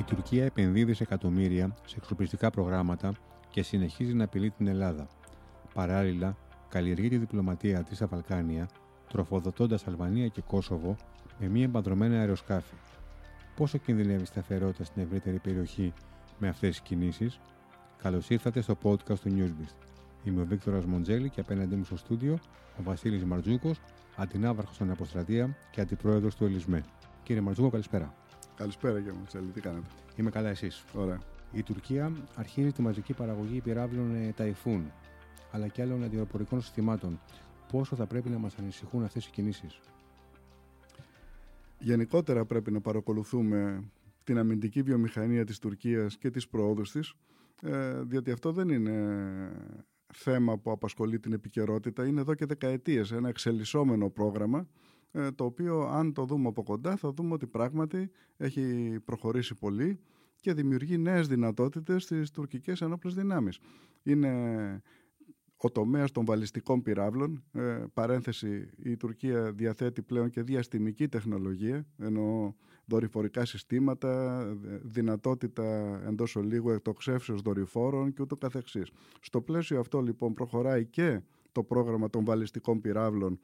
Η Τουρκία επενδύει δισεκατομμύρια σε εξοπλιστικά προγράμματα και συνεχίζει να απειλεί την Ελλάδα. Παράλληλα, καλλιεργεί τη διπλωματία της στα Βαλκάνια, τροφοδοτώντας Αλβανία και Κόσοβο με μη εμπαντρωμένα αεροσκάφη. Πόσο κινδυνεύει η σταθερότητα στην ευρύτερη περιοχή με αυτές τις κινήσεις, καλώς ήρθατε στο podcast του Newsbeast. Είμαι ο Βίκτορας Μοντζέλη και απέναντί μου στο στούντιο ο Βασίλης Μαρτζούκος, αντινάβαρχος στην Αποστρατεία και αντιπρόεδρος του Ελισμέ. Κύριε Μαρτζούκο, καλησπέρα. Καλησπέρα κύριε Μαρτζέλη, τι κάνετε; Είμαι καλά, εσείς. Ωραία. Η Τουρκία αρχίζει τη μαζική παραγωγή πυράβλων ε, ταϊφούν αλλά και άλλων αντιεροπορικών συστημάτων. Πόσο θα πρέπει να μας ανησυχούν αυτές οι κινήσεις; Γενικότερα πρέπει να παρακολουθούμε την αμυντική βιομηχανία της Τουρκίας και τις προόδους της, ε, διότι αυτό δεν είναι θέμα που απασχολεί την επικαιρότητα, είναι εδώ και δεκαετίες ένα εξελισσόμενο πρόγραμμα, ε, το οποίο αν το δούμε από κοντά θα δούμε ότι πράγματι έχει προχωρήσει πολύ και δημιουργεί νέες δυνατότητες στις τουρκικές ενόπλες δυνάμεις. Είναι ο τομέας των βαλιστικών πυράβλων, ε, παρένθεση η Τουρκία διαθέτει πλέον και διαστημική τεχνολογία, ενώ δορυφορικά συστήματα, δυνατότητα εντός ολίγου εκτοξεύσεως δορυφόρων και ούτω καθεξής. Στο πλαίσιο αυτό λοιπόν προχωράει και το πρόγραμμα των βαλιστικών πυράβλων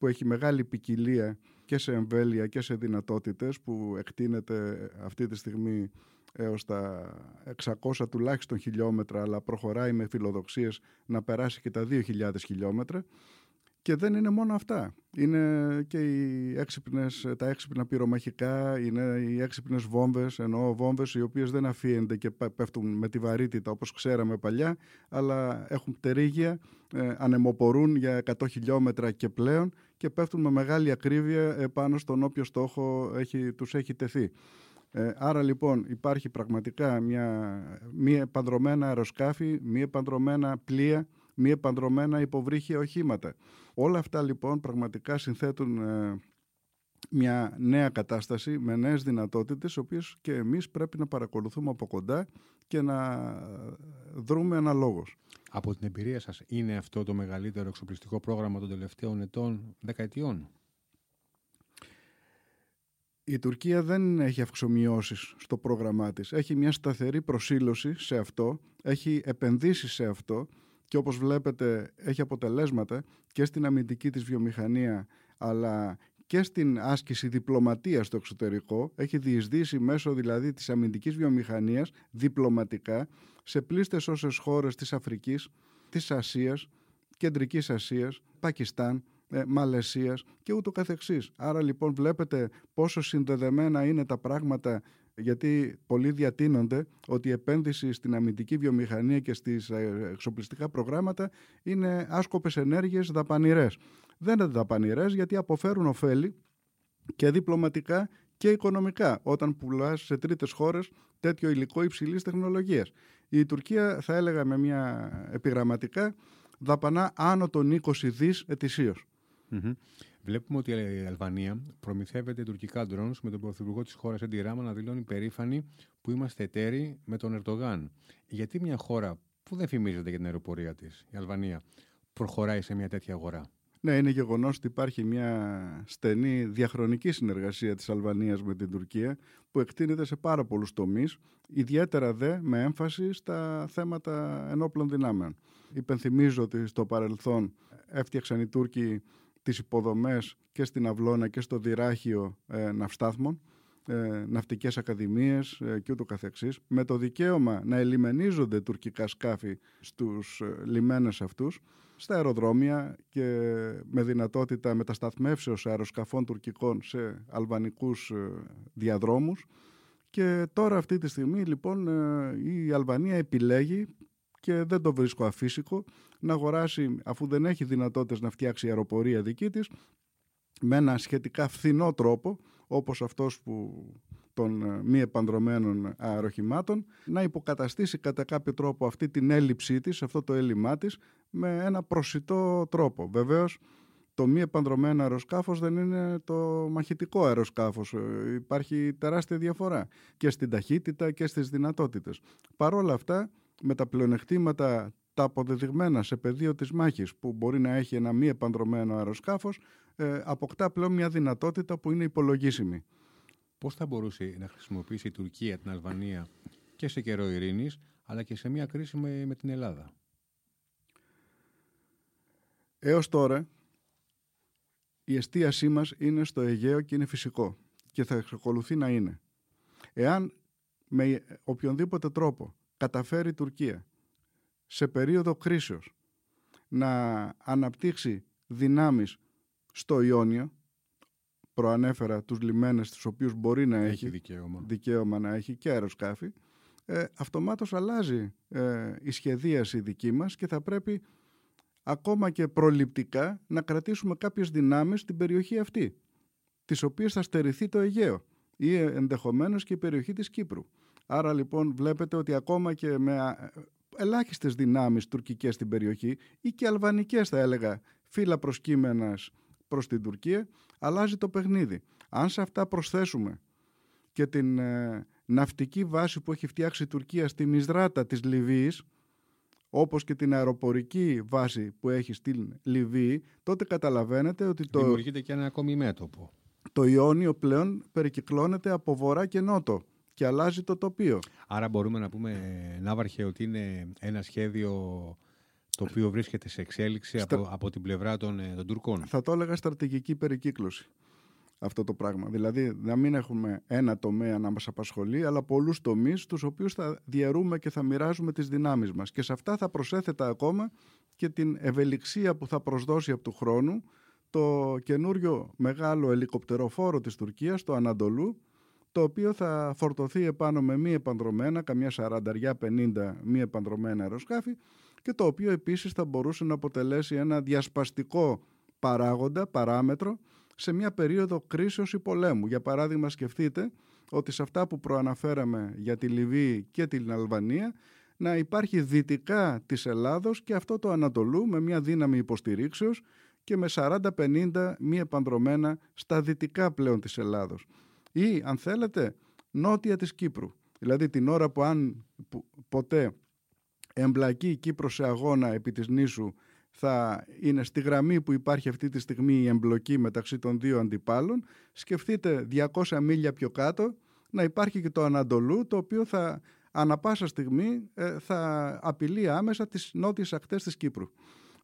που έχει μεγάλη ποικιλία και σε εμβέλεια και σε δυνατότητες που εκτείνεται αυτή τη στιγμή έως τα 600 τουλάχιστον χιλιόμετρα αλλά προχωράει με φιλοδοξίες να περάσει και τα 2.000 χιλιόμετρα και δεν είναι μόνο αυτά. Είναι και οι έξυπνες, τα έξυπνα πυρομαχικά, είναι οι έξυπνες βόμβες, ενώ βόμβες οι οποίες δεν αφήνονται και πέφτουν με τη βαρύτητα όπως ξέραμε παλιά, αλλά έχουν πτερίγια, ε, ανεμοπορούν για 100 χιλιόμετρα και πλέον και πέφτουν με μεγάλη ακρίβεια πάνω στον όποιο στόχο έχει, τους έχει τεθεί. Ε, άρα λοιπόν υπάρχει πραγματικά μια, μη επανδρομένα αεροσκάφη, μη επανδρομένα πλοία, μη επανδρομένα υποβρύχια οχήματα. Όλα αυτά λοιπόν πραγματικά συνθέτουν ε, μια νέα κατάσταση με νέες δυνατότητες, οποίες και εμείς πρέπει να παρακολουθούμε από κοντά και να δρούμε αναλόγως. Από την εμπειρία σας, είναι αυτό το μεγαλύτερο εξοπλιστικό πρόγραμμα των τελευταίων ετών, δεκαετιών; Η Τουρκία δεν έχει αυξομοιώσεις στο πρόγραμμά της. Έχει μια σταθερή προσήλωση σε αυτό, έχει επενδύσεις σε αυτό και όπως βλέπετε έχει αποτελέσματα και στην αμυντική της βιομηχανία αλλά και στην άσκηση διπλωματίας στο εξωτερικό. Έχει διεισδύσει μέσω δηλαδή της αμυντικής βιομηχανίας διπλωματικά σε πλήστες όσες χώρες της Αφρικής, της Ασίας, Κεντρικής Ασίας, Πακιστάν, ε, Μαλαισίας και ούτω καθεξής. Άρα λοιπόν βλέπετε πόσο συνδεδεμένα είναι τα πράγματα γιατί πολλοί διατείνονται ότι η επένδυση στην αμυντική βιομηχανία και στις ε, εξοπλιστικά προγράμματα είναι άσκοπες ενέργειες δαπανηρές. Δεν είναι δαπανηρές γιατί αποφέρουν ωφέλη και διπλωματικά και οικονομικά όταν πουλάς σε τρίτες χώρες τέτοιο υλικό υψηλής τεχνολογίας. Η Τουρκία θα έλεγα με μια επιγραμματικά δαπανά άνω των 20 δις ετησίως. Βλέπουμε ότι η Αλβανία προμηθεύεται τουρκικά ντρόουν με τον πρωθυπουργό της χώρας Έντι Ράμα να δηλώνει περήφανη που είμαστε εταίροι με τον Ερντογάν. Γιατί μια χώρα που δεν φημίζεται για την αεροπορία της, η Αλβανία, προχωράει σε μια τέτοια αγορά; Ναι, είναι γεγονός ότι υπάρχει μια στενή διαχρονική συνεργασία της Αλβανίας με την Τουρκία που εκτείνεται σε πάρα πολλούς τομείς, ιδιαίτερα δε με έμφαση στα θέματα ενόπλων δυνάμεων. Υπενθυμίζω ότι στο παρελθόν έφτιαξαν οι Τούρκοι τις υποδομές και στην Αυλώνα και στο Δυράχιο ε, ναυστάθμων, ε, ναυτικές ακαδημίες ε, και ούτω καθεξής, με το δικαίωμα να ελιμενίζονται τουρκικά σκάφη στους ε, λιμένες αυτούς, στα αεροδρόμια και με δυνατότητα μετασταθμεύσεως αεροσκαφών τουρκικών σε αλβανικούς ε, διαδρόμους. Και τώρα αυτή τη στιγμή λοιπόν η Αλβανία επιλέγει και δεν το βρίσκω αφύσικο να αγοράσει αφού δεν έχει δυνατότητες να φτιάξει αεροπορία δική της με ένα σχετικά φθηνό τρόπο όπως αυτός που των ε, μη επανδρομένων αεροχημάτων να υποκαταστήσει κατά κάποιο τρόπο αυτή την έλλειψή της, αυτό το έλλειμμά της με ένα προσιτό τρόπο. Βεβαίως το μη επανδρομένο αεροσκάφος δεν είναι το μαχητικό αεροσκάφος. Ε, υπάρχει τεράστια διαφορά και στην ταχύτητα και στις δυνατότητες. Παρ' όλα αυτά με τα πλεονεκτήματα τα αποδεδειγμένα σε πεδίο της μάχης που μπορεί να έχει ένα μη επανδρομένο αεροσκάφος ε, αποκτά πλέον μια δυνατότητα που είναι υπολογίσιμη. πώς θα μπορούσε να χρησιμοποιήσει η Τουρκία την Αλβανία και σε καιρό ειρήνης, αλλά και σε μια κρίση με, με την Ελλάδα; Έως τώρα η εστίασή μας είναι στο Αιγαίο και είναι φυσικό και θα εξακολουθεί να είναι. Εάν με οποιονδήποτε τρόπο καταφέρει η Τουρκία σε περίοδο κρίσεως να αναπτύξει δυνάμεις στο Ιόνιο, προανέφερα τους λιμένες τους οποίους μπορεί να έχει, δικαίωμα. δικαίωμα να έχει και αεροσκάφη, ε, αυτομάτως αλλάζει ε, η σχεδίαση δική μας και θα πρέπει ακόμα και προληπτικά να κρατήσουμε κάποιες δυνάμεις στην περιοχή αυτή, τις οποίες θα στερηθεί το Αιγαίο ή ενδεχομένως και η περιοχή της Κύπρου. Άρα λοιπόν βλέπετε ότι ακόμα και με ελάχιστες δυνάμεις τουρκικές στην περιοχή ή και αλβανικές θα έλεγα φύλλα προσκύμενας προς την Τουρκία αλλάζει το παιχνίδι. Αν σε αυτά προσθέσουμε και την ε, ναυτική βάση που έχει φτιάξει η Τουρκία στη Μισδράτα της Λιβύης όπως και την αεροπορική βάση που έχει στην Λιβύη, τότε καταλαβαίνετε ότι το... Δημιουργείται και ένα ακόμη μέτωπο. Το Ιόνιο πλέον περικυκλώνεται από βορρά και νότο και αλλάζει το τοπίο. Άρα μπορούμε να πούμε, Ναύαρχε, ότι είναι ένα σχέδιο το οποίο βρίσκεται σε εξέλιξη από, από την πλευρά των, ε, των Τουρκών. Θα το έλεγα στρατηγική περικύκλωση αυτό το πράγμα. Δηλαδή να μην έχουμε ένα τομέα να μας απασχολεί, αλλά πολλούς τομείς τους οποίους θα διαιρούμε και θα μοιράζουμε τις δυνάμεις μας. Και σε αυτά θα προσέθετα ακόμα και την ευελιξία που θα προσδώσει από του χρόνου το καινούριο μεγάλο ελικοπτεροφόρο της Τουρκίας, το Ανατολού, το οποίο θα φορτωθεί επάνω με μη επανδρομένα, καμιά σαρανταριά πενήντα μη επανδρομένα αεροσκάφη και το οποίο επίσης θα μπορούσε να αποτελέσει ένα διασπαστικό παράγοντα, παράμετρο σε μια περίοδο κρίσεως ή πολέμου. Για παράδειγμα σκεφτείτε ότι σε αυτά που προαναφέραμε για τη Λιβύη και την Αλβανία να υπάρχει δυτικά της Ελλάδος και αυτό το Ανατολού με μια δύναμη υποστηρίξεως και με 40-50 μη επανδρομένα στα δυτικά πλέον της Ελλάδος. Ή αν θέλετε νότια της Κύπρου. Δηλαδή την ώρα που αν ποτέ εμπλακεί η Κύπρος σε αγώνα επί της νήσου θα είναι στη γραμμή που υπάρχει αυτή τη στιγμή η εμπλοκή μεταξύ των δύο αντιπάλων. Σκεφτείτε 200 μίλια πιο κάτω να υπάρχει και το Ανατολού το οποίο θα ανα πάσα στιγμή ε, θα απειλεί άμεσα τις νότιες ακτές της Κύπρου.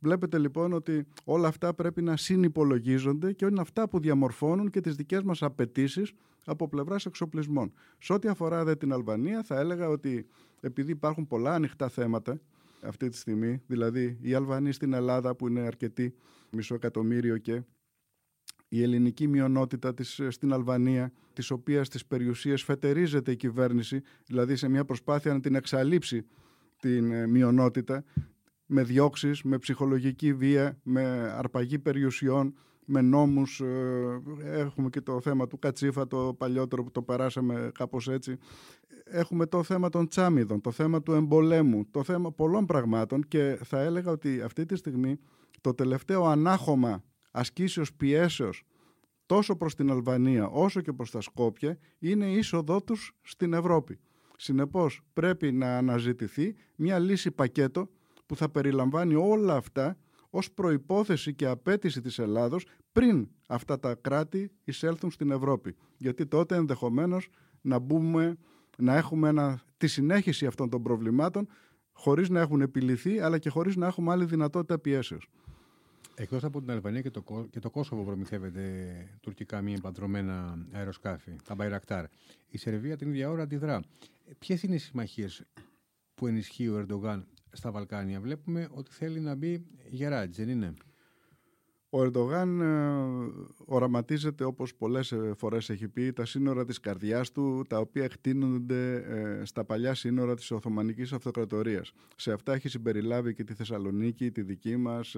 Βλέπετε λοιπόν ότι όλα αυτά πρέπει να συνυπολογίζονται και είναι αυτά που διαμορφώνουν και τις δικές μας απαιτήσεις από πλευράς εξοπλισμών. Σε ό,τι αφορά δε την Αλβανία θα έλεγα ότι επειδή υπάρχουν πολλά ανοιχτά θέματα αυτή τη στιγμή, δηλαδή οι Αλβανοί στην Ελλάδα που είναι αρκετοί, μισό εκατομμύριο και η ελληνική μειονότητα της, στην Αλβανία, της οποίας της περιουσίας φετερίζεται η κυβέρνηση, δηλαδή σε μια προσπάθεια να την εξαλείψει την ε, μειονότητα, με διώξεις, με ψυχολογική βία, με αρπαγή περιουσιών, με νόμους. Ε, έχουμε και το θέμα του Κατσίφα, το παλιότερο που το περάσαμε κάπως έτσι έχουμε το θέμα των τσάμιδων, το θέμα του εμπολέμου, το θέμα πολλών πραγμάτων και θα έλεγα ότι αυτή τη στιγμή το τελευταίο ανάχωμα ασκήσεως πιέσεως τόσο προς την Αλβανία όσο και προς τα Σκόπια είναι η είσοδό τους στην Ευρώπη. Συνεπώς πρέπει να αναζητηθεί μια λύση πακέτο που θα περιλαμβάνει όλα αυτά ως προϋπόθεση και απέτηση της Ελλάδος πριν αυτά τα κράτη εισέλθουν στην Ευρώπη. Γιατί τότε ενδεχομένως να μπούμε να έχουμε ένα, τη συνέχιση αυτών των προβλημάτων χωρίς να έχουν επιληθεί αλλά και χωρίς να έχουμε άλλη δυνατότητα πιέσεως. Εκτός από την Αλβανία και το, και το Κόσοβο προμηθεύεται τουρκικά μη εμπαντρωμένα αεροσκάφη, τα Μπαϊρακτάρ. Η Σερβία την ίδια ώρα αντιδρά. Ποιες είναι οι συμμαχίες που ενισχύει ο Ερντογάν στα Βαλκάνια. Βλέπουμε ότι θέλει να μπει γεράτζ, δεν είναι; Ο Ερντογάν ε, οραματίζεται, όπως πολλές ε, φορές έχει πει, τα σύνορα της καρδιάς του, τα οποία εκτείνονται ε, στα παλιά σύνορα της Οθωμανικής Αυτοκρατορίας. Σε αυτά έχει συμπεριλάβει και τη Θεσσαλονίκη, τη δική μας,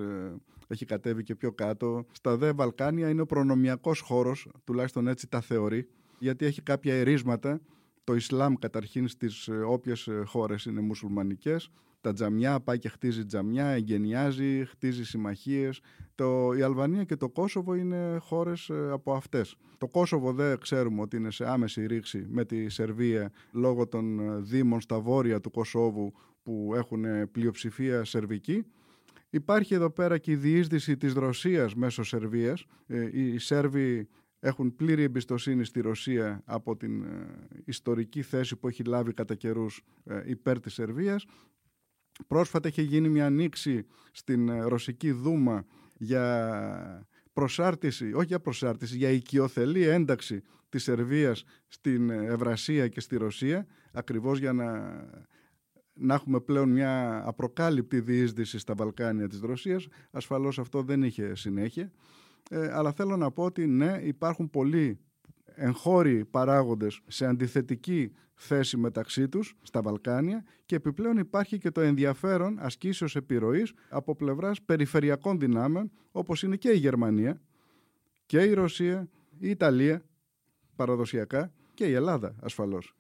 έχει κατέβει και πιο κάτω. Στα δε Βαλκάνια είναι ο προνομιακός χώρος, τουλάχιστον έτσι τα θεωρεί, γιατί έχει κάποια ερίσματα. Το Ισλάμ καταρχήν στις όποιες χώρες είναι μουσουλμανικές, τα τζαμιά, πάει και χτίζει τζαμιά, εγκαινιάζει, χτίζει συμμαχίες. Το, η Αλβανία και το Κόσοβο είναι χώρες ε, από αυτές. Το Κόσοβο δεν ξέρουμε ότι είναι σε άμεση ρήξη με τη Σερβία λόγω των ε, δήμων στα βόρεια του Κόσοβου που έχουν πλειοψηφία σερβική. Υπάρχει εδώ πέρα και η διείσδυση της Ρωσίας μέσω Σερβίας. Ε, οι Σέρβοι έχουν πλήρη εμπιστοσύνη στη Ρωσία από την ιστορική θέση που έχει λάβει κατά καιρούς υπέρ της Σερβίας. Πρόσφατα είχε γίνει μια ανοίξη στην Ρωσική Δούμα για προσάρτηση, όχι για προσάρτηση, για οικειοθελή ένταξη της Σερβίας στην Ευρασία και στη Ρωσία, ακριβώς για να, να έχουμε πλέον μια απροκάλυπτη διείσδυση στα Βαλκάνια της Ρωσίας. Ασφαλώς αυτό δεν είχε συνέχεια. Ε, αλλά θέλω να πω ότι ναι, υπάρχουν πολλοί εγχώροι παράγοντες σε αντιθετική θέση μεταξύ τους στα Βαλκάνια και επιπλέον υπάρχει και το ενδιαφέρον ασκήσεως επιρροής από πλευράς περιφερειακών δυνάμεων όπως είναι και η Γερμανία και η Ρωσία, η Ιταλία παραδοσιακά και η Ελλάδα ασφαλώς.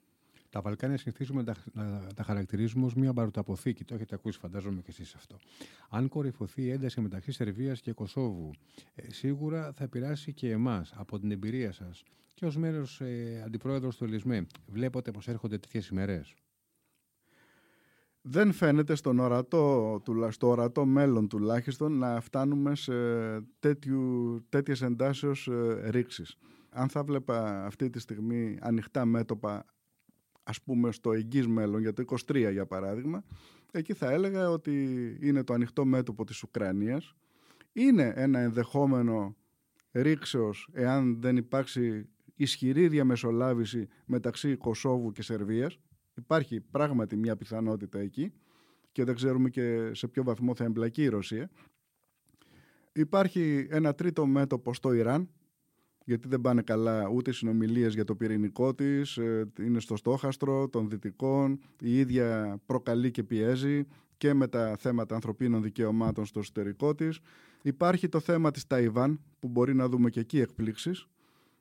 Τα Βαλκάνια συνηθίζουμε να τα χαρακτηρίζουμε ως μια μπαρουταποθήκη. Το έχετε ακούσει, φαντάζομαι και εσείς αυτό. Αν κορυφωθεί η ένταση μεταξύ Σερβίας και Κωσόβου, ε, σίγουρα θα επηρεάσει και εμάς από την εμπειρία σας και ως μέρος ε, αντιπρόεδρος του ΕΛΙΣΜΕ. Βλέπετε πως έρχονται τέτοιες ημέρε. Δεν φαίνεται στον ορατό, στο ορατό μέλλον τουλάχιστον να φτάνουμε σε τέτοιου, τέτοιες εντάσεις ε, ρήξης. Αν θα βλέπα αυτή τη στιγμή ανοιχτά μέτωπα ας πούμε στο εγγύς μέλλον για το 23 για παράδειγμα εκεί θα έλεγα ότι είναι το ανοιχτό μέτωπο της Ουκρανίας. Είναι ένα ενδεχόμενο ρήξεως εάν δεν υπάρξει ισχυρή διαμεσολάβηση μεταξύ Κωσόβου και Σερβίας. Υπάρχει πράγματι μια πιθανότητα εκεί και δεν ξέρουμε και σε ποιο βαθμό θα εμπλακεί η Ρωσία. Υπάρχει ένα τρίτο μέτωπο στο Ιράν γιατί δεν πάνε καλά ούτε οι συνομιλίες για το πυρηνικό της, ε, είναι στο στόχαστρο των δυτικών, η ίδια προκαλεί και πιέζει και με τα θέματα ανθρωπίνων δικαιωμάτων στο εσωτερικό της. Υπάρχει το θέμα της Ταϊβάν, που μπορεί να δούμε και εκεί εκπλήξεις,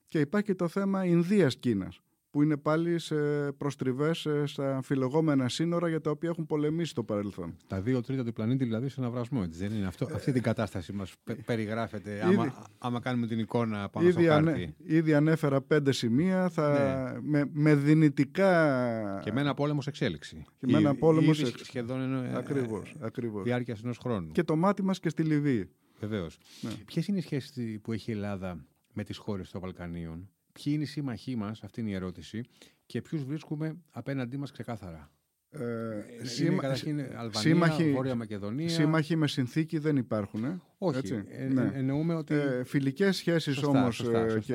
και υπάρχει το θέμα Ινδίας-Κίνας που είναι πάλι σε προστριβές ε, στα φιλογόμενα σύνορα για τα οποία έχουν πολεμήσει το παρελθόν. Τα δύο τρίτα του πλανήτη δηλαδή σε ένα βρασμό, έτσι δεν είναι αυτό; αυτή την κατάσταση μας περιγράφεται, άμα, άμα κάνουμε την εικόνα πάνω ήδη στο χάρτη. ήδη ανέφερα πέντε σημεία, θα, ναι. με, με δυνητικά... Και με ένα πόλεμος σε εξέλιξη. Και με ένα πόλεμος σε εξέλιξη. Σχεδόν ακριβώς, ε, ακριβώς. διάρκεια ενός χρόνου. Και το μάτι μας και στη Λιβύη. Βεβαίως. Ναι. Ποιες είναι οι σχέσεις που έχει η Ελλάδα με τις χώρες των Βαλκανίων; Ποιοι είναι οι σύμμαχοί μας, αυτή είναι η ερώτηση, και ποιους βρίσκουμε απέναντί μας ξεκάθαρα. Ε, ε σύμα... καταρχήν Αλβανία, σύμμαχοι, Βόρεια Μακεδονία. Σύμμαχοι με συνθήκη δεν υπάρχουν. Ε; Όχι. Έτσι. Ε, ναι. Εννοούμε ότι. Ε, Φιλικές σχέσεις όμως ε, και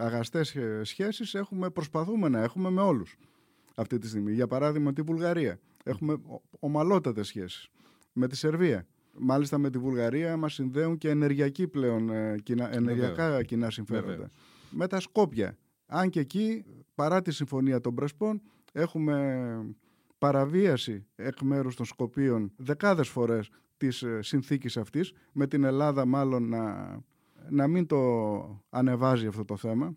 αγαστές σχέσεις προσπαθούμε να έχουμε με όλους αυτή τη στιγμή. Για παράδειγμα, τη Βουλγαρία. Έχουμε ομαλότατες σχέσεις. Με τη Σερβία. Μάλιστα με τη Βουλγαρία μας συνδέουν και ενεργειακή πλέον, ενεργειακά κοινά συμφέροντα με τα Σκόπια. Αν και εκεί, παρά τη συμφωνία των Πρεσπών, έχουμε παραβίαση εκ μέρους των Σκοπίων δεκάδες φορές της ε, συνθήκης αυτής, με την Ελλάδα μάλλον να, να μην το ανεβάζει αυτό το θέμα.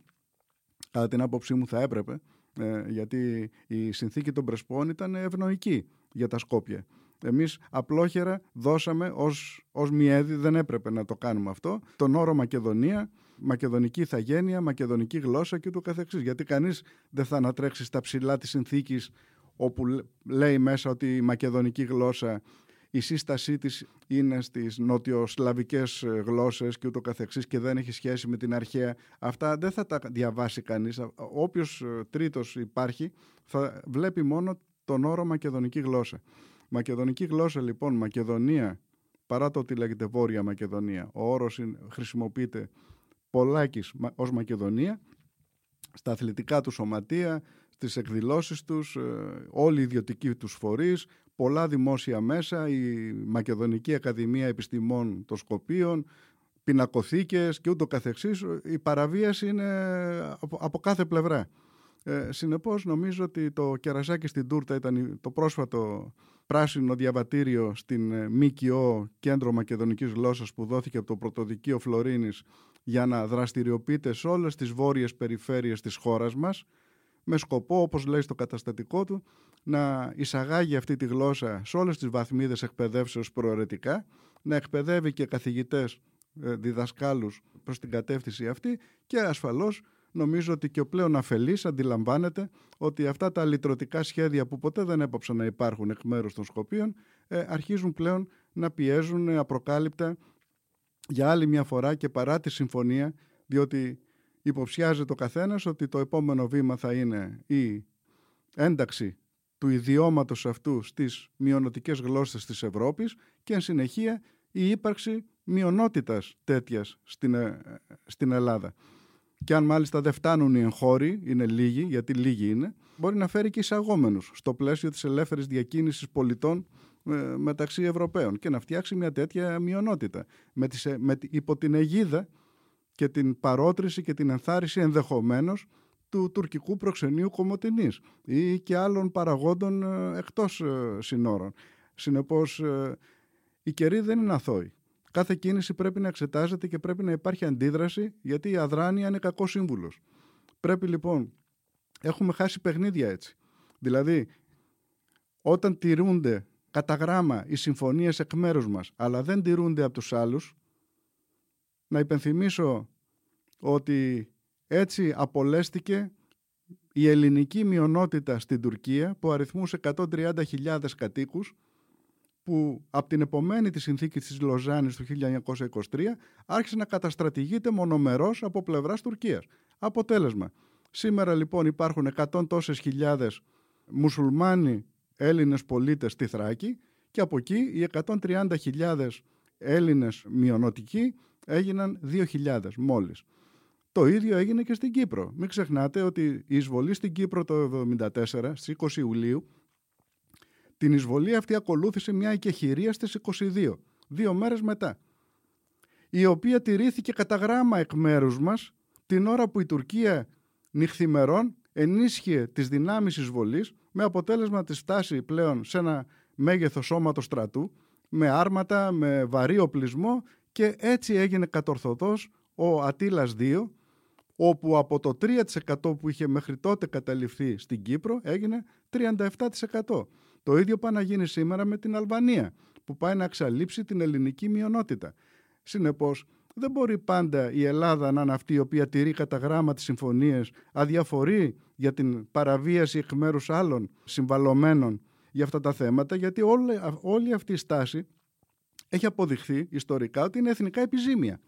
Κατά την άποψή μου θα έπρεπε, ε, γιατί η συνθήκη των Πρεσπών ήταν ευνοϊκή για τα Σκόπια. Εμείς απλόχερα δώσαμε ως, ως μιέδη, δεν έπρεπε να το κάνουμε αυτό, τον όρο Μακεδονία, μακεδονική ηθαγένεια, μακεδονική γλώσσα και ούτω καθεξής. Γιατί κανείς δεν θα ανατρέξει στα ψηλά της συνθήκης όπου λέει μέσα ότι η μακεδονική γλώσσα η σύστασή της είναι στις νοτιοσλαβικές γλώσσες και ούτω καθεξής και δεν έχει σχέση με την αρχαία. Αυτά δεν θα τα διαβάσει κανείς. Όποιος ε, τρίτος υπάρχει θα βλέπει μόνο τον όρο μακεδονική γλώσσα. Μακεδονική γλώσσα λοιπόν, Μακεδονία, παρά το ότι λέγεται Βόρεια Μακεδονία, ο όρος χρησιμοποιείται πολλάκις ως Μακεδονία, στα αθλητικά του σωματεία, στις εκδηλώσεις τους, ε, όλοι οι ιδιωτικοί τους φορείς, πολλά δημόσια μέσα, η Μακεδονική Ακαδημία Επιστημών των Σκοπίων, πινακοθήκες και ούτω καθεξής. Η παραβίαση είναι από, κάθε πλευρά. Ε, συνεπώς νομίζω ότι το κερασάκι στην τούρτα ήταν το πρόσφατο πράσινο διαβατήριο στην ε, ΜΚΟ Κέντρο Μακεδονικής Γλώσσας που δόθηκε από το Πρωτοδικείο Φλωρίνης για να δραστηριοποιείται σε όλες τις βόρειες περιφέρειες της χώρας μας με σκοπό, όπως λέει στο καταστατικό του, να εισαγάγει αυτή τη γλώσσα σε όλες τις βαθμίδες εκπαιδεύσεως προαιρετικά, να εκπαιδεύει και καθηγητές ε, διδασκάλους προς την κατεύθυνση αυτή και ασφαλώς νομίζω ότι και ο πλέον αφελής αντιλαμβάνεται ότι αυτά τα λυτρωτικά σχέδια που ποτέ δεν έπαψαν να υπάρχουν εκ μέρους των Σκοπίων ε, αρχίζουν πλέον να πιέζουν απροκάλυπτα για άλλη μια φορά και παρά τη συμφωνία διότι υποψιάζεται ο καθένας ότι το επόμενο βήμα θα είναι η ένταξη του ιδιώματος αυτού στις μειονοτικές γλώσσες της Ευρώπης και εν συνεχεία η ύπαρξη μειονότητας τέτοιας στην, ε, στην Ελλάδα. Και αν μάλιστα δεν φτάνουν οι εγχώροι, είναι λίγοι, γιατί λίγοι είναι, μπορεί να φέρει και εισαγόμενους στο πλαίσιο της ελεύθερης διακίνησης πολιτών ε, μεταξύ Ευρωπαίων και να φτιάξει μια τέτοια μειονότητα με τις, ε, με, υπό την αιγίδα και την παρότριση και την ενθάρρυνση ενδεχομένως του τουρκικού προξενείου Κομωτινής ή και άλλων παραγόντων ε, εκτός ε, συνόρων. Συνεπώς, ε, η καιρή δεν είναι αθώη. Κάθε κίνηση πρέπει να εξετάζεται και πρέπει να υπάρχει αντίδραση γιατί η αδράνεια είναι κακός σύμβουλος. Πρέπει λοιπόν, έχουμε χάσει παιχνίδια έτσι. Δηλαδή, όταν τηρούνται κατά γράμμα οι συμφωνίες εκ μέρους μας, αλλά δεν τηρούνται από τους άλλους, να υπενθυμίσω ότι έτσι απολέστηκε η ελληνική μειονότητα στην Τουρκία που αριθμούσε 130.000 κατοίκους που από την επομένη της συνθήκης της Λοζάνης του 1923 άρχισε να καταστρατηγείται μονομερός από πλευράς Τουρκίας. Αποτέλεσμα, σήμερα λοιπόν υπάρχουν 100 τόσες χιλιάδες μουσουλμάνοι Έλληνες πολίτες στη Θράκη και από εκεί οι 130.000 Έλληνες μειονοτικοί έγιναν 2.000 μόλις. Το ίδιο έγινε και στην Κύπρο. Μην ξεχνάτε ότι η εισβολή στην Κύπρο το 1974, στις 20 Ιουλίου, την εισβολή αυτή ακολούθησε μια εκεχηρία στις 22, δύο μέρες μετά, η οποία τηρήθηκε κατά γράμμα εκ μέρους μας την ώρα που η Τουρκία νυχθημερών ενίσχυε τις δυνάμεις εισβολής με αποτέλεσμα τη στάση πλέον σε ένα μέγεθος σώματος στρατού, με άρματα, με βαρύ οπλισμό και έτσι έγινε κατορθωτός ο Ατήλας 2 όπου από το 3% που είχε μέχρι τότε καταληφθεί στην Κύπρο έγινε 37%. Το ίδιο πάει να γίνει σήμερα με την Αλβανία, που πάει να εξαλείψει την ελληνική μειονότητα. Συνεπώς, δεν μπορεί πάντα η Ελλάδα να είναι αυτή η οποία τηρεί κατά γράμμα τις συμφωνίες, αδιαφορεί για την παραβίαση εκ μέρους άλλων συμβαλωμένων για αυτά τα θέματα, γιατί όλη, όλη αυτή η στάση έχει αποδειχθεί ιστορικά ότι είναι εθνικά επιζήμια.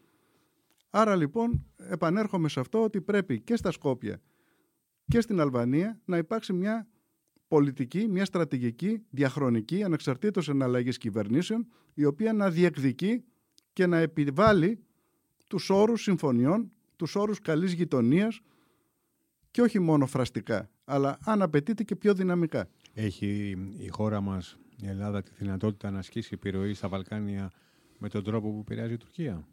Άρα λοιπόν επανέρχομαι σε αυτό ότι πρέπει και στα Σκόπια και στην Αλβανία να υπάρξει μια πολιτική, μια στρατηγική, διαχρονική, ανεξαρτήτως εναλλαγής κυβερνήσεων, η οποία να διεκδικεί και να επιβάλλει τους όρους συμφωνιών, τους όρους καλής γειτονίας και όχι μόνο φραστικά, αλλά αν απαιτείται και πιο δυναμικά. Έχει η χώρα μας, η Ελλάδα, τη δυνατότητα να ασκήσει επιρροή στα Βαλκάνια με τον τρόπο που επηρεάζει η Τουρκία;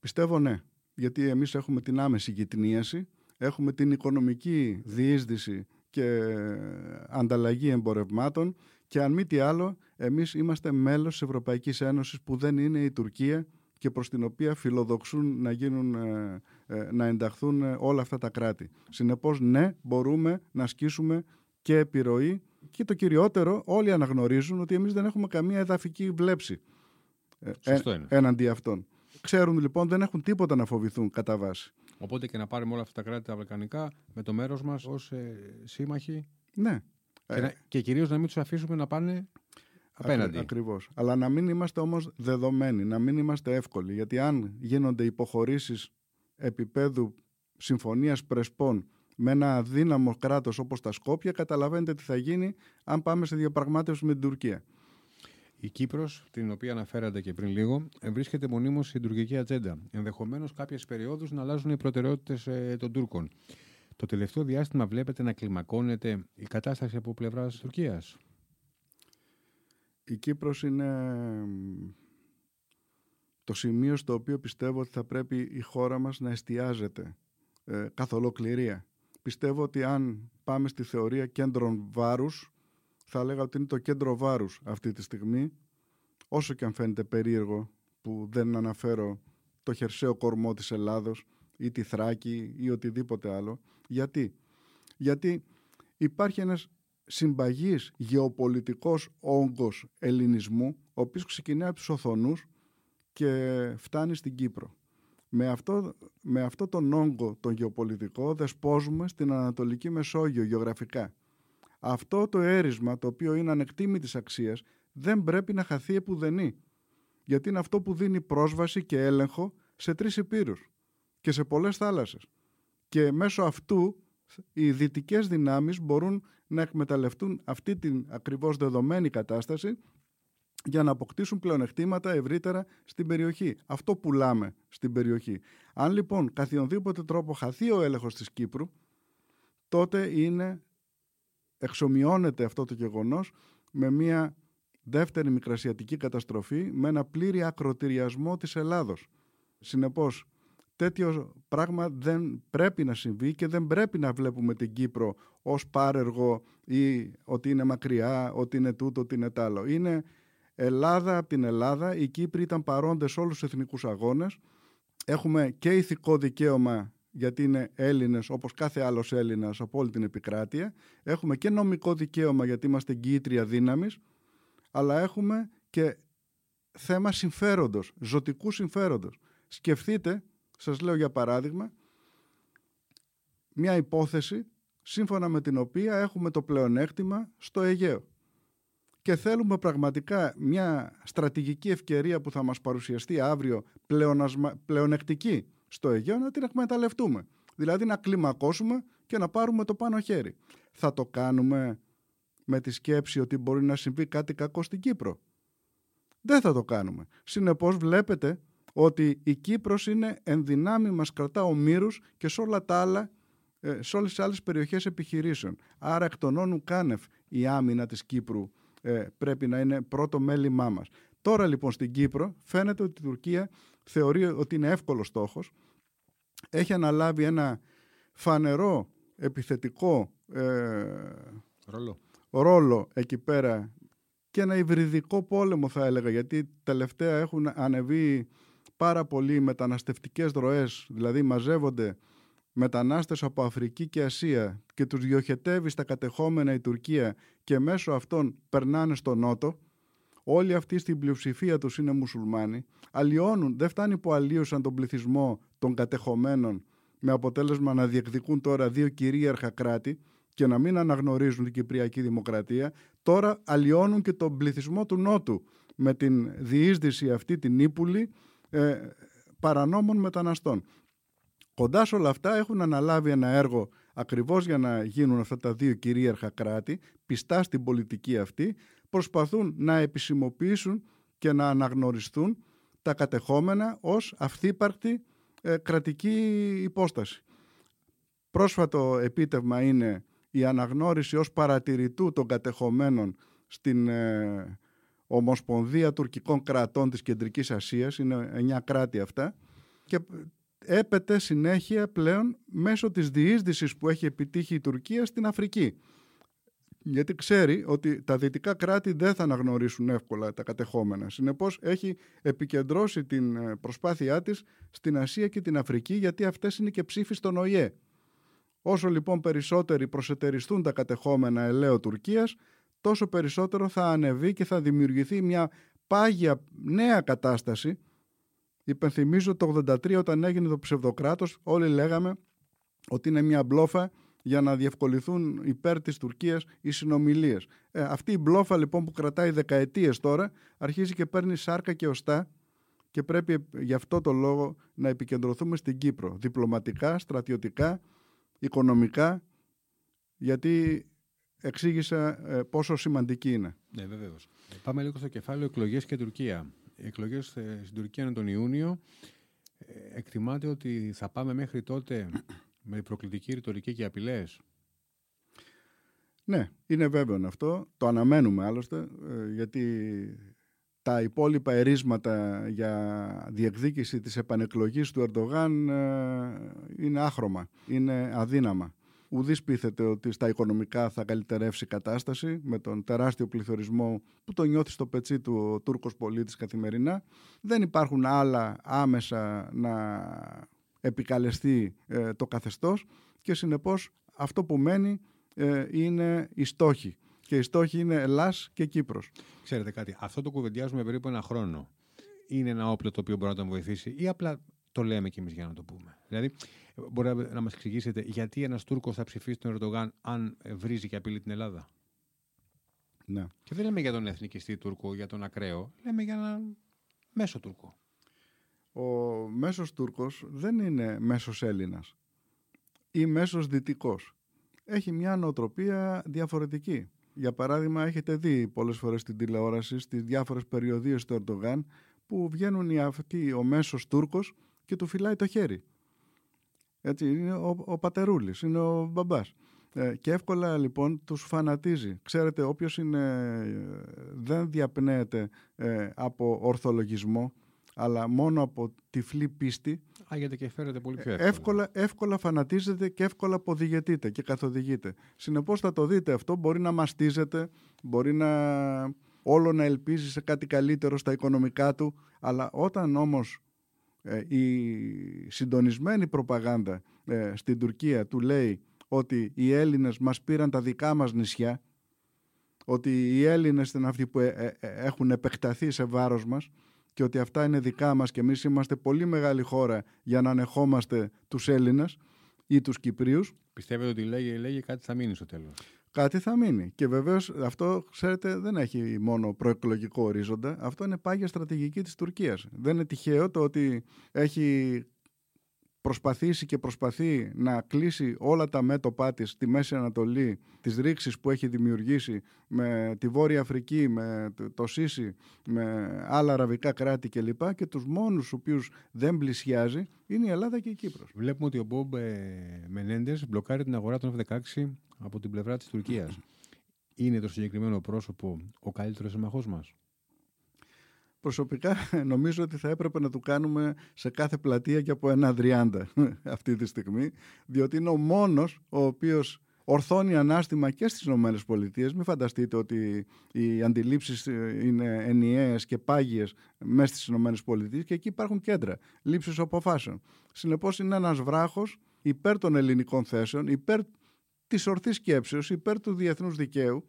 Πιστεύω ναι, γιατί εμείς έχουμε την άμεση γυτνίαση, έχουμε την οικονομική διείσδυση και ανταλλαγή εμπορευμάτων και αν μη τι άλλο, εμείς είμαστε μέλος της Ευρωπαϊκής Ένωσης που δεν είναι η Τουρκία και προς την οποία φιλοδοξούν να, γίνουν, ε, ε, να ενταχθούν ε, όλα αυτά τα κράτη. Συνεπώς, ναι, μπορούμε να ασκήσουμε και επιρροή και το κυριότερο, όλοι αναγνωρίζουν ότι εμείς δεν έχουμε καμία εδαφική βλέψη ε, έναντι αυτών. Ξέρουν λοιπόν, δεν έχουν τίποτα να φοβηθούν κατά βάση. Οπότε και να πάρουμε όλα αυτά τα κράτη τα βαλκανικά με το μέρος μας ως ε, σύμμαχοι. Ναι. Και, ε, και κυρίως να μην τους αφήσουμε να πάνε απέναντι. Ακριβώς. Αλλά να μην είμαστε όμως δεδομένοι, να μην είμαστε εύκολοι. Γιατί αν γίνονται υποχωρήσεις επίπεδου συμφωνίας πρεσπών με ένα αδύναμο κράτος όπως τα Σκόπια, καταλαβαίνετε τι θα γίνει αν πάμε σε διαπραγμάτευση με την Τουρκία. Η Κύπρος, την οποία αναφέρατε και πριν λίγο, βρίσκεται μονίμως στην τουρκική ατζέντα. Ενδεχομένως κάποιες περιόδους να αλλάζουν οι προτεραιότητες ε, των Τούρκων. Το τελευταίο διάστημα βλέπετε να κλιμακώνεται η κατάσταση από πλευράς τη Τουρκίας. Η Κύπρος είναι το σημείο στο οποίο πιστεύω ότι θα πρέπει η χώρα μας να εστιάζεται ε, καθ' ολοκληρία. Πιστεύω ότι αν πάμε στη θεωρία κέντρων βάρους, θα έλεγα ότι είναι το κέντρο βάρους αυτή τη στιγμή, όσο και αν φαίνεται περίεργο που δεν αναφέρω το χερσαίο κορμό της Ελλάδος ή τη Θράκη ή οτιδήποτε άλλο. Γιατί, Γιατί υπάρχει ένας συμπαγής γεωπολιτικός όγκος ελληνισμού, ο οποίος ξεκινάει από τους Οθονούς και φτάνει στην Κύπρο. Με αυτό, με αυτό τον όγκο τον γεωπολιτικό δεσπόζουμε στην Ανατολική Μεσόγειο γεωγραφικά. Αυτό το έρισμα, το οποίο είναι ανεκτήμητης αξίας, δεν πρέπει να χαθεί επουδενή. Γιατί είναι αυτό που δίνει πρόσβαση και έλεγχο σε τρεις υπήρους. και σε πολλές θάλασσες. Και μέσω αυτού οι δυτικές δυνάμεις μπορούν να εκμεταλλευτούν αυτή την ακριβώς δεδομένη κατάσταση για να αποκτήσουν πλεονεκτήματα ευρύτερα στην περιοχή. Αυτό πουλάμε στην περιοχή. Αν λοιπόν καθιονδήποτε τρόπο χαθεί ο έλεγχος της Κύπρου, τότε είναι, εξομοιώνεται αυτό το γεγονός με μια δεύτερη μικρασιατική καταστροφή, με ένα πλήρη ακροτηριασμό της Ελλάδος. Συνεπώς, τέτοιο πράγμα δεν πρέπει να συμβεί και δεν πρέπει να βλέπουμε την Κύπρο ως πάρεργο ή ότι είναι μακριά, ότι είναι τούτο, ότι είναι τ' άλλο. Είναι Ελλάδα από την Ελλάδα, οι Κύπροι ήταν παρόντες σε όλους τους εθνικούς αγώνες. Έχουμε και ηθικό δικαίωμα γιατί είναι Έλληνες όπως κάθε άλλος Έλληνας από όλη την επικράτεια. Έχουμε και νομικό δικαίωμα γιατί είμαστε γκήτρια δύναμης, αλλά έχουμε και θέμα συμφέροντος, ζωτικού συμφέροντος. Σκεφτείτε, σας λέω για παράδειγμα, μια υπόθεση σύμφωνα με την οποία έχουμε το πλεονέκτημα στο Αιγαίο και θέλουμε πραγματικά μια στρατηγική ευκαιρία που θα μας παρουσιαστεί αύριο πλεονεκτική στο Αιγαίο να την εκμεταλλευτούμε. Δηλαδή να κλιμακώσουμε και να πάρουμε το πάνω χέρι. Θα το κάνουμε με τη σκέψη ότι μπορεί να συμβεί κάτι κακό στην Κύπρο. Δεν θα το κάνουμε. Συνεπώς βλέπετε ότι η Κύπρος είναι ενδυνάμει μας κρατά ο μύρους και σε όλα τα άλλα ε, σε όλες τις άλλες περιοχές επιχειρήσεων. Άρα εκ των όνου κάνευ η άμυνα της Κύπρου ε, πρέπει να είναι πρώτο μέλημά μας. Τώρα λοιπόν στην Κύπρο φαίνεται ότι η Τουρκία θεωρεί ότι είναι εύκολος στόχος. Έχει αναλάβει ένα φανερό επιθετικό ε, ρόλο. ρόλο εκεί πέρα και ένα υβριδικό πόλεμο θα έλεγα γιατί τελευταία έχουν ανεβεί πάρα πολλοί μεταναστευτικές ροές. Δηλαδή μαζεύονται μετανάστες από Αφρική και Ασία και τους διοχετεύει στα κατεχόμενα η Τουρκία και μέσω αυτών περνάνε στο Νότο, όλοι αυτοί στην πλειοψηφία τους είναι μουσουλμάνοι, αλλοιώνουν, δεν φτάνει που αλλίωσαν τον πληθυσμό των κατεχομένων με αποτέλεσμα να διεκδικούν τώρα δύο κυρίαρχα κράτη και να μην αναγνωρίζουν την Κυπριακή Δημοκρατία, τώρα αλλοιώνουν και τον πληθυσμό του Νότου με την διείσδυση αυτή την ύπουλη ε, παρανόμων μεταναστών. Κοντά σε όλα αυτά έχουν αναλάβει ένα έργο ακριβώς για να γίνουν αυτά τα δύο κυρίαρχα κράτη, πιστά στην πολιτική αυτή, προσπαθούν να επισημοποιήσουν και να αναγνωριστούν τα κατεχόμενα ως αυθύπαρκτη ε, κρατική υπόσταση. Πρόσφατο επίτευγμα είναι η αναγνώριση ως παρατηρητού των κατεχομένων στην ε, Ομοσπονδία Τουρκικών Κρατών της Κεντρικής Ασίας, είναι εννιά κράτη αυτά, και έπεται συνέχεια πλέον μέσω της διείσδυσης που έχει επιτύχει η Τουρκία στην Αφρική. Γιατί ξέρει ότι τα δυτικά κράτη δεν θα αναγνωρίσουν εύκολα τα κατεχόμενα. Συνεπώς έχει επικεντρώσει την ε, προσπάθειά της στην Ασία και την Αφρική γιατί αυτές είναι και ψήφοι στον ΟΗΕ. Όσο λοιπόν περισσότεροι προσετεριστούν τα κατεχόμενα ελαίο Τουρκίας, τόσο περισσότερο θα ανεβεί και θα δημιουργηθεί μια πάγια νέα κατάσταση Υπενθυμίζω το 83 όταν έγινε το ψευδοκράτος όλοι λέγαμε ότι είναι μια μπλόφα για να διευκολυθούν υπέρ της Τουρκίας οι συνομιλίες. Ε, αυτή η μπλόφα λοιπόν που κρατάει δεκαετίες τώρα αρχίζει και παίρνει σάρκα και οστά και πρέπει γι' αυτό το λόγο να επικεντρωθούμε στην Κύπρο. Διπλωματικά, στρατιωτικά, οικονομικά, γιατί εξήγησα ε, πόσο σημαντική είναι. Ναι, βεβαίως. Πάμε λίγο στο κεφάλαιο εκλογές και Τουρκία οι εκλογές στην Τουρκία είναι τον Ιούνιο. Ε, εκτιμάται ότι θα πάμε μέχρι τότε με προκλητική ρητορική και απειλές; Ναι, είναι βέβαιο αυτό. Το αναμένουμε άλλωστε, ε, γιατί τα υπόλοιπα ερίσματα για διεκδίκηση της επανεκλογής του Ερντογάν ε, είναι άχρωμα, είναι αδύναμα. Ουδής πείθεται ότι στα οικονομικά θα καλυτερεύσει η κατάσταση με τον τεράστιο πληθωρισμό που το νιώθει στο πετσί του ο Τούρκος πολίτης καθημερινά. Δεν υπάρχουν άλλα άμεσα να επικαλεστεί ε, το καθεστώς και συνεπώς αυτό που μένει ε, είναι οι στόχοι. Και οι στόχοι είναι Ελλάς και Κύπρος. Ξέρετε κάτι, αυτό το κουβεντιάζουμε περίπου ένα χρόνο. Είναι ένα όπλο το οποίο μπορεί να τον βοηθήσει ή απλά το λέμε κι εμείς για να το πούμε. Δηλαδή, μπορεί να μας εξηγήσετε γιατί ένας Τούρκος θα ψηφίσει τον Ερντογάν αν βρίζει και απειλεί την Ελλάδα; Ναι. Και δεν λέμε για τον εθνικιστή Τούρκο, για τον ακραίο. Λέμε για έναν μέσο Τούρκο. ο μέσος Τούρκος δεν είναι μέσος Έλληνας ή μέσος Δυτικός. Έχει μια νοοτροπία διαφορετική. Για παράδειγμα, έχετε δει πολλές φορές στην τηλεόραση στις διάφορες περιοδίες του Ερντογάν που βγαίνουν οι αυτοί, ο μέσος Τούρκος και του φυλάει το χέρι. Έτσι, είναι ο, ο πατερούλης, είναι ο μπαμπάς. Ε, και εύκολα λοιπόν τους φανατίζει. Ξέρετε, όποιος είναι, δεν διαπνέεται ε, από ορθολογισμό, αλλά μόνο από τυφλή πίστη, Άγεται και φέρεται πολύ πιο εύκολα. εύκολα. Εύκολα φανατίζεται και εύκολα αποδηγετείτε και καθοδηγείτε. Συνεπώς θα το δείτε αυτό, μπορεί να μαστίζεται, μπορεί να όλο να ελπίζει σε κάτι καλύτερο στα οικονομικά του, αλλά όταν όμως ε, η συντονισμένη προπαγάνδα ε, στην Τουρκία του λέει ότι οι Έλληνες μας πήραν τα δικά μας νησιά, ότι οι Έλληνες είναι αυτοί που ε, έχουν επεκταθεί σε βάρος μας και ότι αυτά είναι δικά μας και εμείς είμαστε πολύ μεγάλη χώρα για να ανεχόμαστε τους Έλληνες ή τους Κυπρίους. Πιστεύετε ότι λέγει, λέγει κάτι θα μείνει στο τέλος κάτι θα μείνει. Και βεβαίως αυτό, ξέρετε, δεν έχει μόνο προεκλογικό ορίζοντα. Αυτό είναι πάγια στρατηγική της Τουρκίας. Δεν είναι τυχαίο το ότι έχει προσπαθήσει και προσπαθεί να κλείσει όλα τα μέτωπά της στη Μέση Ανατολή, τις ρήξεις που έχει δημιουργήσει με τη Βόρεια Αφρική, με το Σίση, με άλλα αραβικά κράτη κλπ. Και, και τους μόνους οποίους δεν πλησιάζει είναι η Ελλάδα και η Κύπρος. Βλέπουμε ότι ο Μπομπ ε, Μενέντες μπλοκάρει την αγορά των F-16 από την πλευρά της Τουρκίας. Είναι το συγκεκριμένο πρόσωπο ο καλύτερος συμμαχός μας; Προσωπικά νομίζω ότι θα έπρεπε να του κάνουμε σε κάθε πλατεία και από ένα αδριάντα αυτή τη στιγμή, διότι είναι ο μόνος ο οποίος ορθώνει ανάστημα και στις Ηνωμένες Πολιτείες. Μην φανταστείτε ότι οι αντιλήψεις είναι ενιαίες και πάγιες μέσα στις Ηνωμένες Πολιτείες και εκεί υπάρχουν κέντρα λήψης αποφάσεων. Συνεπώς είναι ένας βράχος υπέρ των ελληνικών θέσεων, υπέρ της ορθής σκέψεως, υπέρ του διεθνούς δικαίου,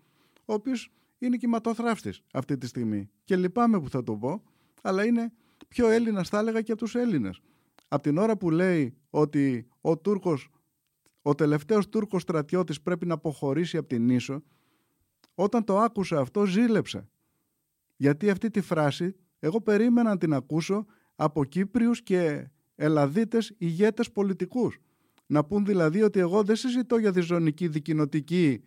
ο οποίος είναι κυματοθράφτη αυτή τη στιγμή. Και λυπάμαι που θα το πω, αλλά είναι πιο Έλληνας, θα έλεγα, και από τους Έλληνες. Από την ώρα που λέει ότι ο Τούρκος, ο τελευταίος Τούρκος στρατιώτης πρέπει να αποχωρήσει από την Ίσο, όταν το άκουσα αυτό ζήλεψα. Γιατί αυτή τη φράση εγώ περίμενα να την ακούσω από Κύπριους και Ελλαδίτες ηγέτες πολιτικούς. Να πούν δηλαδή ότι εγώ δεν συζητώ για τη ζωνική δικοινοτική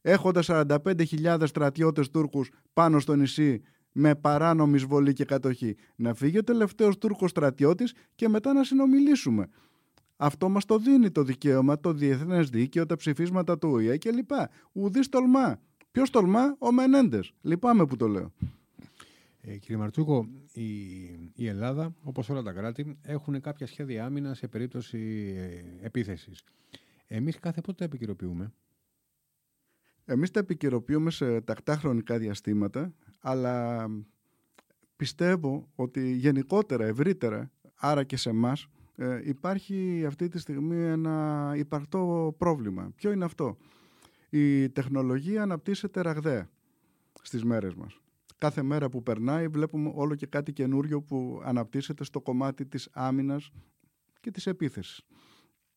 έχοντας 45.000 στρατιώτες Τούρκους πάνω στο νησί με παράνομη εισβολή και κατοχή. Να φύγει ο τελευταίος Τούρκος στρατιώτης και μετά να συνομιλήσουμε. Αυτό μας το δίνει το δικαίωμα, το διεθνές δίκαιο, τα ψηφίσματα του ΟΗΕ κλπ. Ουδής τολμά. Ποιος τολμά, ο Μενέντες. Λυπάμαι που το λέω. Ε, κύριε Μαρτσούκο, η, η Ελλάδα, όπως όλα τα κράτη, έχουν κάποια σχέδια άμυνας σε περίπτωση ε, επίθεσης. Εμείς κάθε πότε τα επικυροποιούμε. Εμείς τα επικαιροποιούμε σε τακτά χρονικά διαστήματα, αλλά πιστεύω ότι γενικότερα, ευρύτερα, άρα και σε εμάς, υπάρχει αυτή τη στιγμή ένα υπαρκτό πρόβλημα. Ποιο είναι αυτό; Η τεχνολογία αναπτύσσεται ραγδαία στις μέρες μας. Κάθε μέρα που περνάει βλέπουμε όλο και κάτι καινούριο που αναπτύσσεται στο κομμάτι της άμυνας και της επίθεσης.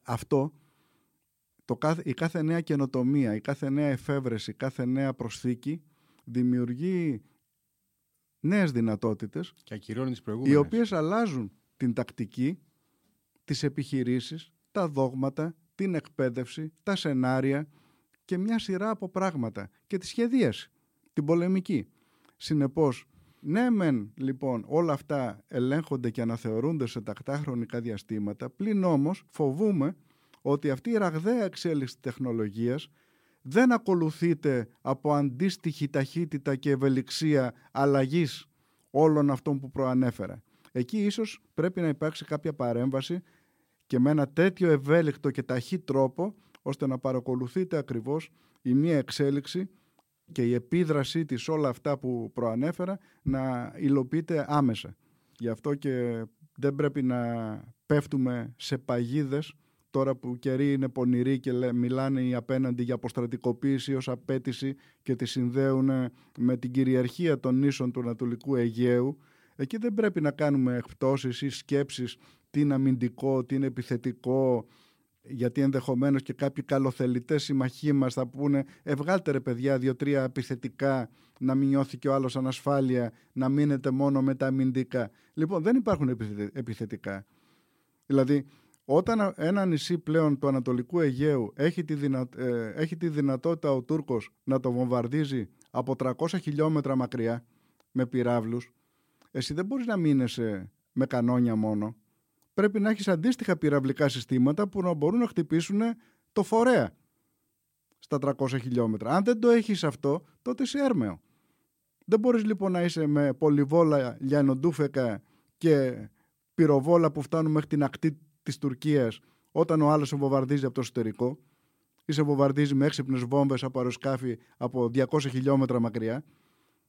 Αυτό το κάθε, η κάθε νέα καινοτομία, η κάθε νέα εφεύρεση, η κάθε νέα προσθήκη δημιουργεί νέες δυνατότητες και ακυρώνει τις προηγούμενες. οι οποίες αλλάζουν την τακτική, τις επιχειρήσεις, τα δόγματα, την εκπαίδευση, τα σενάρια και μια σειρά από πράγματα και τη σχεδίαση, την πολεμική. Συνεπώς, ναι μεν λοιπόν όλα αυτά ελέγχονται και αναθεωρούνται σε τακτά χρονικά διαστήματα, πλην όμως φοβούμε ότι αυτή η ραγδαία εξέλιξη τεχνολογίας δεν ακολουθείται από αντίστοιχη ταχύτητα και ευελιξία αλλαγής όλων αυτών που προανέφερα. Εκεί ίσως πρέπει να υπάρξει κάποια παρέμβαση και με ένα τέτοιο ευέλικτο και ταχύ τρόπο ώστε να παρακολουθείτε ακριβώς η μία εξέλιξη και η επίδρασή της όλα αυτά που προανέφερα να υλοποιείται άμεσα. Γι' αυτό και δεν πρέπει να πέφτουμε σε παγίδες τώρα που καιροί είναι πονηροί και μιλάνε οι απέναντι για αποστρατικοποίηση ως απέτηση και τη συνδέουν με την κυριαρχία των νήσων του Ανατολικού Αιγαίου, εκεί δεν πρέπει να κάνουμε εκπτώσεις ή σκέψεις τι είναι αμυντικό, τι είναι επιθετικό, γιατί ενδεχομένως και κάποιοι καλοθελητές συμμαχοί μας θα πούνε ευγάλτε ρε παιδιά δύο-τρία επιθετικά να μην νιώθει και ο άλλος ανασφάλεια, να μείνετε μόνο με τα αμυντικά. Λοιπόν, δεν υπάρχουν επιθετικά. Δηλαδή, όταν ένα νησί πλέον του Ανατολικού Αιγαίου έχει τη, ε, έχει τη δυνατότητα ο Τούρκος να το βομβαρδίζει από 300 χιλιόμετρα μακριά με πυράβλους, εσύ δεν μπορείς να μείνεσαι με κανόνια μόνο. Πρέπει να έχεις αντίστοιχα πυραυλικά συστήματα που να μπορούν να χτυπήσουν το φορέα στα 300 χιλιόμετρα. Αν δεν το έχεις αυτό, τότε είσαι έρμεο. Δεν μπορείς λοιπόν να είσαι με πολυβόλα λιανοντούφεκα και πυροβόλα που φτάνουν μέχρι την ακτή της Τουρκίας όταν ο άλλος σε βομβαρδίζει από το εσωτερικό ή σε βομβαρδίζει με έξυπνες βόμβες από αεροσκάφη από 200 χιλιόμετρα μακριά.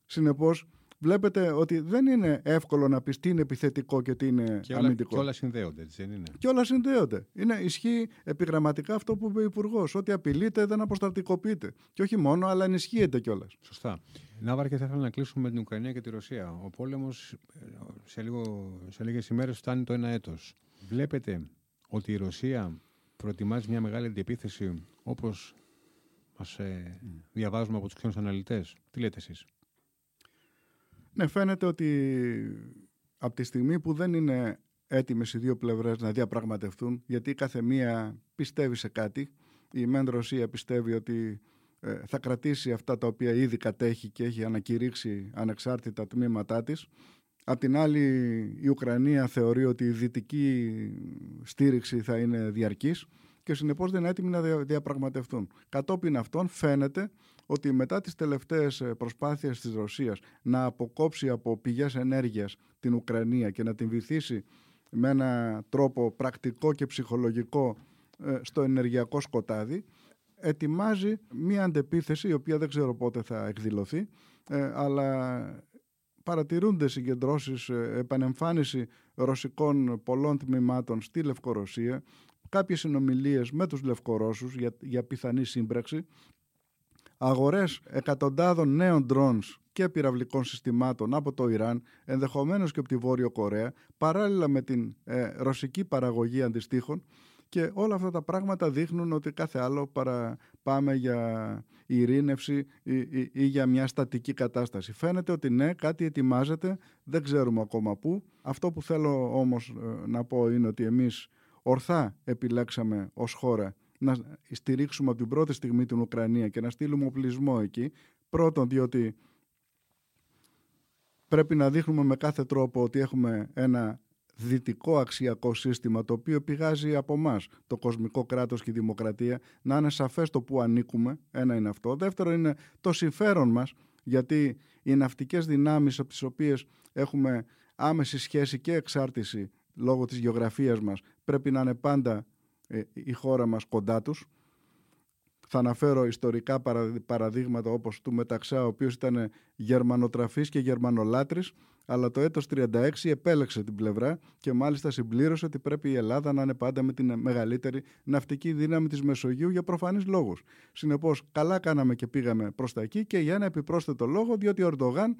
Συνεπώς βλέπετε ότι δεν είναι εύκολο να πεις τι είναι επιθετικό και τι είναι και αμυντικό. Και όλα συνδέονται, έτσι δεν είναι; Και όλα συνδέονται. Είναι, ισχύει επιγραμματικά αυτό που είπε ο Υπουργός. Ότι απειλείται δεν αποστατικοποιείται. Και όχι μόνο, αλλά ενισχύεται κιόλας. Σωστά. Ναύαρ και θα ήθελα να κλείσουμε με την Ουκρανία και τη Ρωσία. Ο πόλεμος σε, λίγο, σε λίγες ημέρες φτάνει το ένα έτος. Βλέπετε ότι η Ρωσία προετοιμάζει μια μεγάλη αντιεπίθεση όπως μας ε, διαβάζουμε από τους ξένους αναλυτές; Τι λέτε εσείς; Ναι, φαίνεται ότι από τη στιγμή που δεν είναι έτοιμες οι δύο πλευρές να διαπραγματευτούν, γιατί κάθε μία πιστεύει σε κάτι, η μεν Ρωσία πιστεύει ότι ε, θα κρατήσει αυτά τα οποία ήδη κατέχει και έχει ανακηρύξει ανεξάρτητα τμήματά της. Απ' την άλλη η Ουκρανία θεωρεί ότι η δυτική στήριξη θα είναι διαρκής και συνεπώς δεν είναι έτοιμοι να διαπραγματευτούν. Κατόπιν αυτών φαίνεται ότι μετά τις τελευταίες ε, προσπάθειες της Ρωσίας να αποκόψει από πηγές ενέργειας την Ουκρανία και να την βυθίσει με ένα τρόπο πρακτικό και ψυχολογικό ε, στο ενεργειακό σκοτάδι, ετοιμάζει μία αντεπίθεση η οποία δεν ξέρω πότε θα εκδηλωθεί, ε, αλλά παρατηρούνται συγκεντρώσεις, επανεμφάνιση ρωσικών πολλών τμήματων στη Λευκορωσία, κάποιες συνομιλίες με τους Λευκορώσους για, για πιθανή σύμπραξη αγορές εκατοντάδων νέων drones και πυραυλικών συστημάτων από το Ιράν, ενδεχομένως και από τη Βόρειο Κορέα, παράλληλα με την ε, ρωσική παραγωγή αντιστοίχων και όλα αυτά τα πράγματα δείχνουν ότι κάθε άλλο παρά πάμε για ειρήνευση ή, ή, ή, για μια στατική κατάσταση. Φαίνεται ότι ναι, κάτι ετοιμάζεται, δεν ξέρουμε ακόμα πού. Αυτό που θέλω όμως ε, να πω είναι ότι εμείς ορθά επιλέξαμε ως χώρα να στηρίξουμε από την πρώτη στιγμή την Ουκρανία και να στείλουμε οπλισμό εκεί. Πρώτον, διότι πρέπει να δείχνουμε με κάθε τρόπο ότι έχουμε ένα δυτικό αξιακό σύστημα το οποίο πηγάζει από εμά, το κοσμικό κράτος και η δημοκρατία, να είναι σαφές το που ανήκουμε, ένα είναι αυτό. Δεύτερο είναι το συμφέρον μας, γιατί οι ναυτικές δυνάμεις από τις οποίες έχουμε άμεση σχέση και εξάρτηση λόγω της γεωγραφίας μας πρέπει να είναι πάντα ε, η χώρα μας κοντά τους. Θα αναφέρω ιστορικά παραδείγματα όπως του Μεταξά, ο οποίος ήταν γερμανοτραφής και γερμανολάτρης, αλλά το έτος 36 επέλεξε την πλευρά και μάλιστα συμπλήρωσε ότι πρέπει η Ελλάδα να είναι πάντα με την μεγαλύτερη ναυτική δύναμη της Μεσογείου για προφανείς λόγους. Συνεπώς, καλά κάναμε και πήγαμε προς τα εκεί και για ένα επιπρόσθετο λόγο, διότι ο Ερντογάν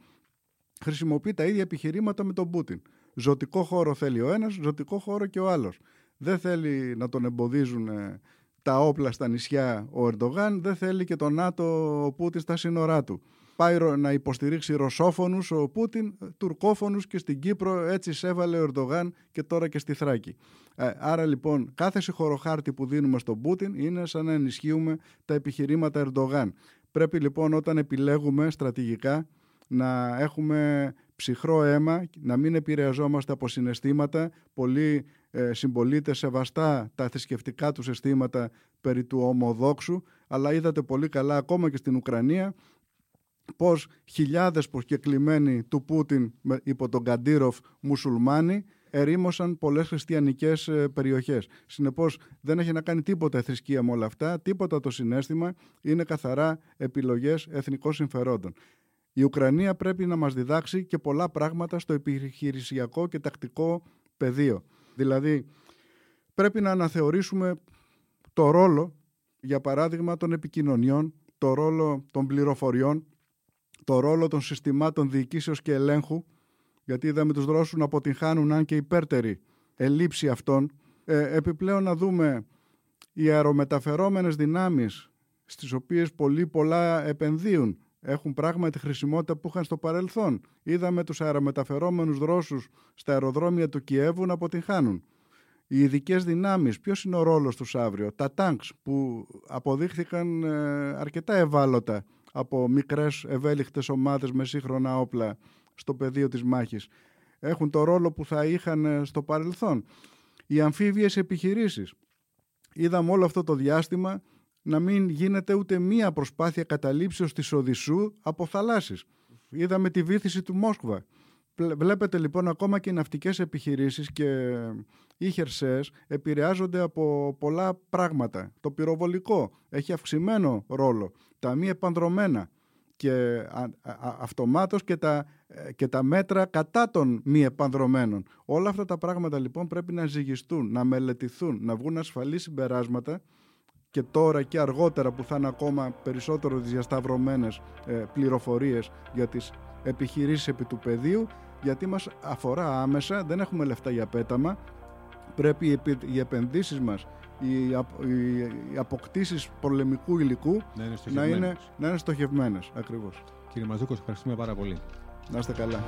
χρησιμοποιεί τα ίδια επιχειρήματα με τον Πούτιν. Ζωτικό χώρο θέλει ο ένας, ζωτικό χώρο και ο άλλος δεν θέλει να τον εμποδίζουν ε, τα όπλα στα νησιά ο Ερντογάν, δεν θέλει και τον ΝΑΤΟ ο Πούτιν στα σύνορά του. Πάει να υποστηρίξει ρωσόφωνους ο Πούτιν, ε, τουρκόφωνους και στην Κύπρο έτσι σέβαλε ο Ερντογάν και τώρα και στη Θράκη. Ε, άρα λοιπόν κάθε συγχωροχάρτη που δίνουμε στον Πούτιν είναι σαν να ενισχύουμε τα επιχειρήματα Ερντογάν. Πρέπει λοιπόν όταν επιλέγουμε στρατηγικά να έχουμε ψυχρό αίμα, να μην επηρεαζόμαστε από συναισθήματα. Πολλοί ε, συμπολίτες σεβαστά τα θρησκευτικά τους αισθήματα περί του ομοδόξου, αλλά είδατε πολύ καλά ακόμα και στην Ουκρανία πως χιλιάδες προσκεκλημένοι του Πούτιν υπό τον Καντήροφ μουσουλμάνοι ερήμωσαν πολλές χριστιανικές ε, περιοχές. Συνεπώς δεν έχει να κάνει τίποτα η θρησκεία με όλα αυτά, τίποτα το συνέστημα, είναι καθαρά επιλογές εθνικών συμφερόντων. Η Ουκρανία πρέπει να μας διδάξει και πολλά πράγματα στο επιχειρησιακό και τακτικό πεδίο. Δηλαδή, πρέπει να αναθεωρήσουμε το ρόλο, για παράδειγμα, των επικοινωνιών, το ρόλο των πληροφοριών, το ρόλο των συστημάτων διοικήσεως και ελέγχου, γιατί είδαμε τους Ρώσους να αποτυγχάνουν αν και υπέρτερη ελήψη αυτών. Ε, επιπλέον να δούμε οι αερομεταφερόμενες δυνάμεις στις οποίες πολλοί πολλά επενδύουν έχουν πράγματι χρησιμότητα που είχαν στο παρελθόν. Είδαμε τους αερομεταφερόμενους δρόσους στα αεροδρόμια του Κιέβου να αποτυγχάνουν. Οι ειδικές δυνάμεις, ποιος είναι ο ρόλος τους αύριο; Τα τάγκς που αποδείχθηκαν ε, αρκετά ευάλωτα από μικρές ευέλικτες ομάδες με σύγχρονα όπλα στο πεδίο της μάχης. Έχουν το ρόλο που θα είχαν ε, στο παρελθόν. Οι αμφίβιες επιχειρήσεις. Είδαμε όλο αυτό το διάστημα να μην γίνεται ούτε μία προσπάθεια καταλήψεως της Οδυσσού από θαλάσσης. Είδαμε τη βήθηση του Μόσκβα. Βλέπετε λοιπόν ακόμα και οι ναυτικές επιχειρήσεις και οι χερσαίες επηρεάζονται από πολλά πράγματα. Το πυροβολικό έχει αυξημένο ρόλο. Τα μη επανδρομένα και αυτομάτως και τα, ε, και τα μέτρα κατά των μη επανδρομένων. Όλα αυτά τα πράγματα λοιπόν πρέπει να ζυγιστούν, να μελετηθούν, να βγουν ασφαλείς συμπεράσματα και τώρα και αργότερα που θα είναι ακόμα περισσότερο διασταυρωμένες ε, πληροφορίες για τις επιχειρήσεις επί του πεδίου γιατί μας αφορά άμεσα, δεν έχουμε λεφτά για πέταμα πρέπει οι επενδύσεις μας οι, αποκτήσεις πολεμικού υλικού να είναι στοχευμένες. Να είναι, να είναι στοχευμένες ακριβώς. Κύριε Μαζούκος, ευχαριστούμε πάρα πολύ. Να είστε καλά.